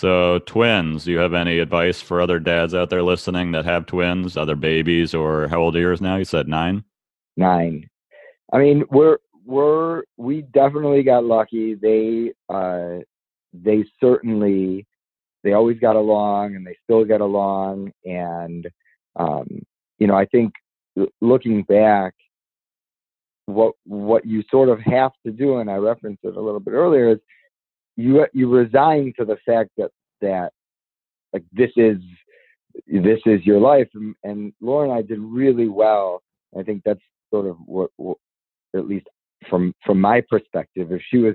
So, twins, do you have any advice for other dads out there listening that have twins, other babies, or how old are yours now? You said nine? Nine. I mean, we're, we're, we definitely got lucky. They, uh, they certainly, they always got along and they still get along. And, um, you know, I think looking back, what what you sort of have to do, and I referenced it a little bit earlier, is you you resign to the fact that that like this is this is your life, and, and Laura and I did really well. I think that's sort of what, what, at least from from my perspective. If she was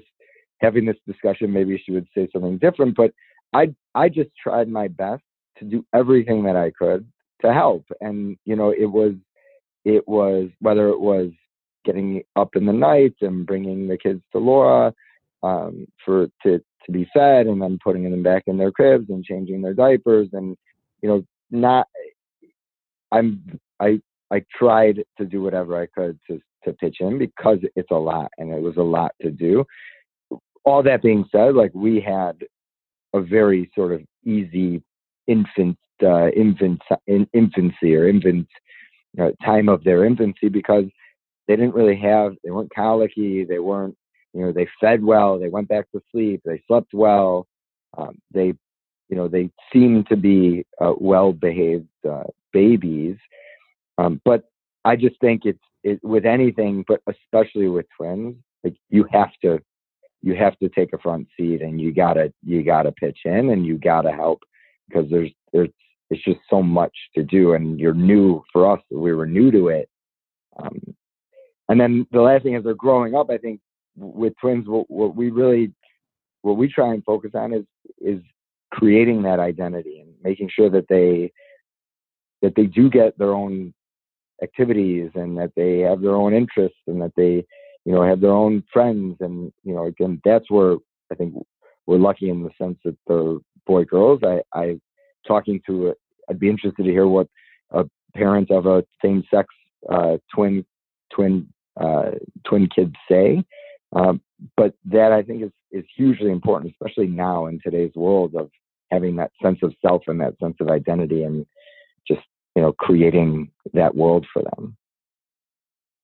having this discussion, maybe she would say something different. But I I just tried my best to do everything that I could to help, and you know it was it was whether it was getting up in the night and bringing the kids to Laura um, for to to be fed, and then putting them back in their cribs and changing their diapers, and you know, not. I'm I I tried to do whatever I could to to pitch in because it's a lot, and it was a lot to do. All that being said, like we had a very sort of easy infant uh, infant in, infancy or infant uh, time of their infancy because they didn't really have they weren't colicky they weren't you know they fed well they went back to sleep they slept well um, they you know they seemed to be uh, well behaved uh, babies um, but i just think it's it, with anything but especially with twins like you have to you have to take a front seat and you gotta you gotta pitch in and you gotta help because there's there's it's just so much to do and you're new for us we were new to it um, and then the last thing is they're growing up, I think with twins, what, what we really, what we try and focus on is is creating that identity and making sure that they that they do get their own activities and that they have their own interests and that they you know have their own friends and you know again that's where I think we're lucky in the sense that the boy girls I I talking to I'd be interested to hear what a parent of a same sex uh, twin twin uh, twin kids say. Um, but that I think is is hugely important, especially now in today's world of having that sense of self and that sense of identity, and just you know creating that world for them.